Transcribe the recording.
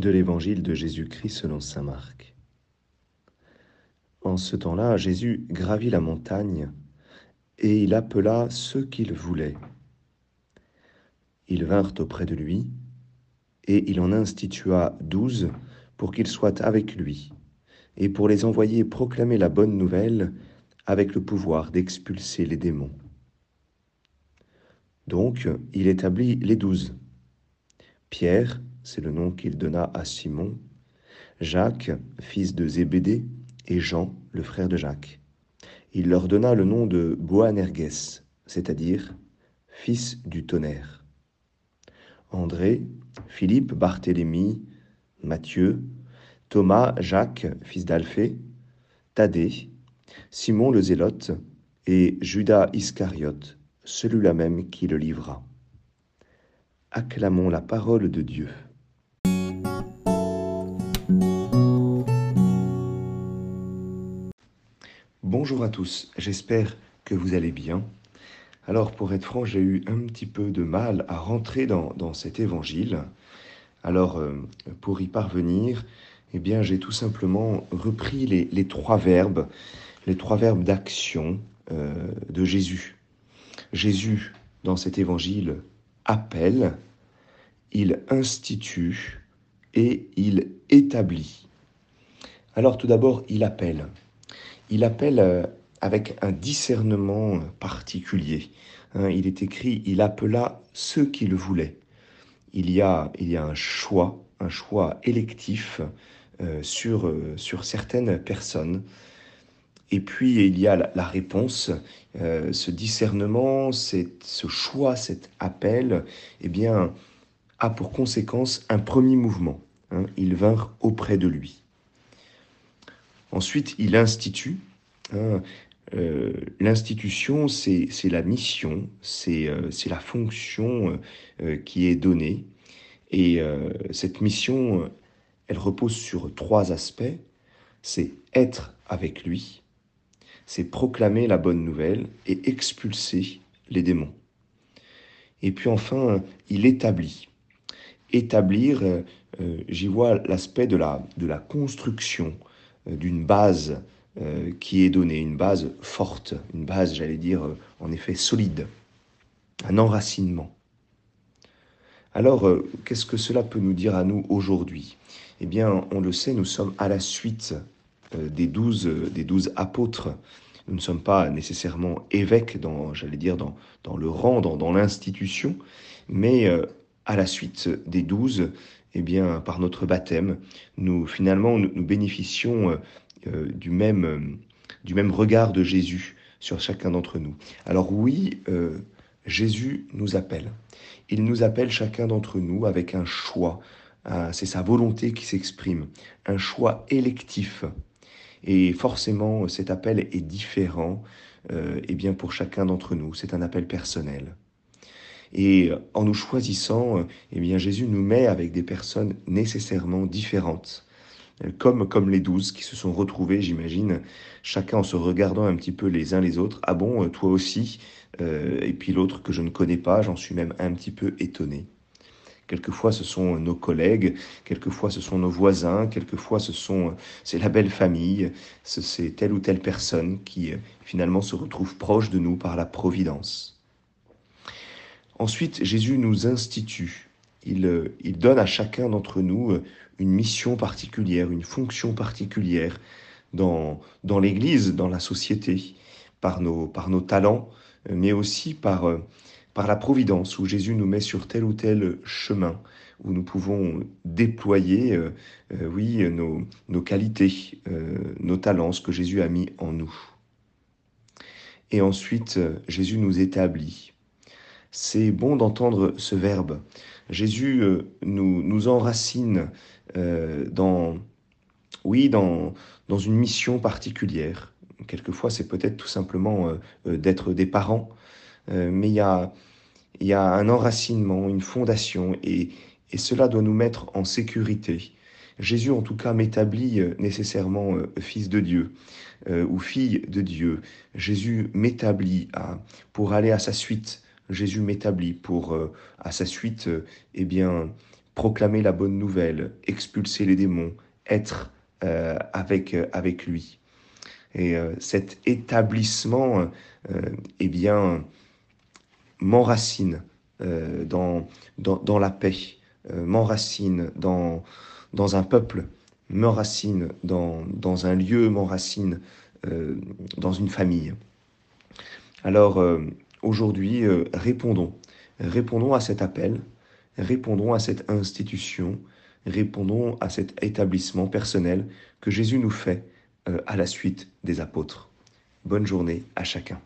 de l'évangile de Jésus-Christ selon saint Marc. En ce temps-là, Jésus gravit la montagne et il appela ceux qu'il voulait. Ils vinrent auprès de lui et il en institua douze pour qu'ils soient avec lui et pour les envoyer proclamer la bonne nouvelle avec le pouvoir d'expulser les démons. Donc, il établit les douze. Pierre, c'est le nom qu'il donna à Simon, Jacques, fils de Zébédée, et Jean, le frère de Jacques. Il leur donna le nom de Boanerges, c'est-à-dire fils du tonnerre. André, Philippe, Barthélemy, Matthieu, Thomas, Jacques, fils d'Alphée, Thaddée, Simon le Zélote et Judas Iscariote, celui-là même qui le livra. Acclamons la parole de Dieu. Bonjour à tous, j'espère que vous allez bien. Alors pour être franc, j'ai eu un petit peu de mal à rentrer dans, cet évangile. Alors euh, pour y parvenir, eh bien j'ai tout simplement repris les, trois verbes, les trois verbes d'action euh, de Jésus. Jésus, dans cet évangile, appelle, il institue et il établit. Alors tout d'abord, il appelle il appelle euh, avec un discernement particulier. Hein. il est écrit, il appela ceux qui le voulaient. Il y a, il y a un choix, un choix électif euh, sur, euh, sur certaines personnes. Et puis il y a la, réponse, ce discernement, ce choix, cet appel, eh bien, a pour conséquence un premier mouvement. Hein. ils vinrent auprès de lui. Ensuite, il institue. Hein, euh, l'institution, c'est la mission, c'est euh, la fonction euh, qui est donnée. Et cette mission, elle repose sur trois aspects. C'est être avec lui, c'est proclamer la bonne nouvelle et expulser les démons. Et puis enfin, il établit. Établir, j'y vois l'aspect de la, construction euh, d'une base euh, qui est donnée, une base forte, une base, j'allais dire, euh, en effet solide, un enracinement. Alors, qu'est-ce que cela peut nous dire à nous aujourd'hui? Eh bien, on le sait, nous sommes à la suite des douze, des douze apôtres. Nous ne sommes pas nécessairement évêques, dans, j'allais dire, dans, dans le rang, dans, dans l'institution, mais à la suite des douze, eh bien, par notre baptême, nous finalement nous, bénéficions euh, euh, du, même, euh, du même regard de Jésus sur chacun d'entre nous. Alors oui, Jésus nous appelle. Il nous appelle chacun d'entre nous avec un choix. C'est sa volonté qui s'exprime, un choix électif. Et forcément, cet appel est différent eh bien, pour chacun d'entre nous. C'est un appel personnel. Et en nous choisissant, eh bien Jésus nous met avec des personnes nécessairement différentes. Comme, comme les douze qui se sont retrouvés, j'imagine, chacun en se regardant un petit peu les uns les autres. Ah bon, toi aussi euh, Et puis l'autre que je ne connais pas, j'en suis même un petit peu étonné. Quelquefois, ce sont nos collègues, quelquefois, ce sont nos voisins, quelquefois, ce sont, c'est la belle famille, c'est telle ou telle personne qui finalement se retrouve proche de nous par la providence. Ensuite, Jésus nous institue. Il, il donne à chacun d'entre nous euh, une mission particulière, une fonction particulière dans, dans l'Église, dans la société, par nos, par nos talents, euh, mais aussi par, euh, par la providence, où Jésus nous met sur tel ou tel chemin, où nous pouvons déployer, oui, nos, nos qualités, nos talents, ce que Jésus a mis en nous. Et ensuite, Jésus nous établit c'est bon d'entendre ce verbe. Jésus euh, nous, nous enracine euh, dans, oui, dans, dans une mission particulière. Quelquefois, c'est peut-être tout simplement euh, d'être des parents, mais il y a, y a un enracinement, une fondation, et, et cela doit nous mettre en sécurité. Jésus, en tout cas, m'établit nécessairement fils de Dieu ou fille de Dieu. Jésus m'établit pour aller à sa suite, Jésus m'établit pour, euh, à sa suite, euh, eh bien, proclamer la bonne nouvelle, expulser les démons, être euh, avec, avec lui. Et cet établissement, eh bien, m'enracine dans, dans, dans, la paix, m'enracine dans, dans un peuple, m'enracine dans, dans un lieu, m'enracine dans une famille. Alors, aujourd'hui, répondons Répondons à cet appel, répondons à cette institution, répondons à cet établissement personnel que Jésus nous fait euh, à la suite des apôtres. Bonne journée à chacun.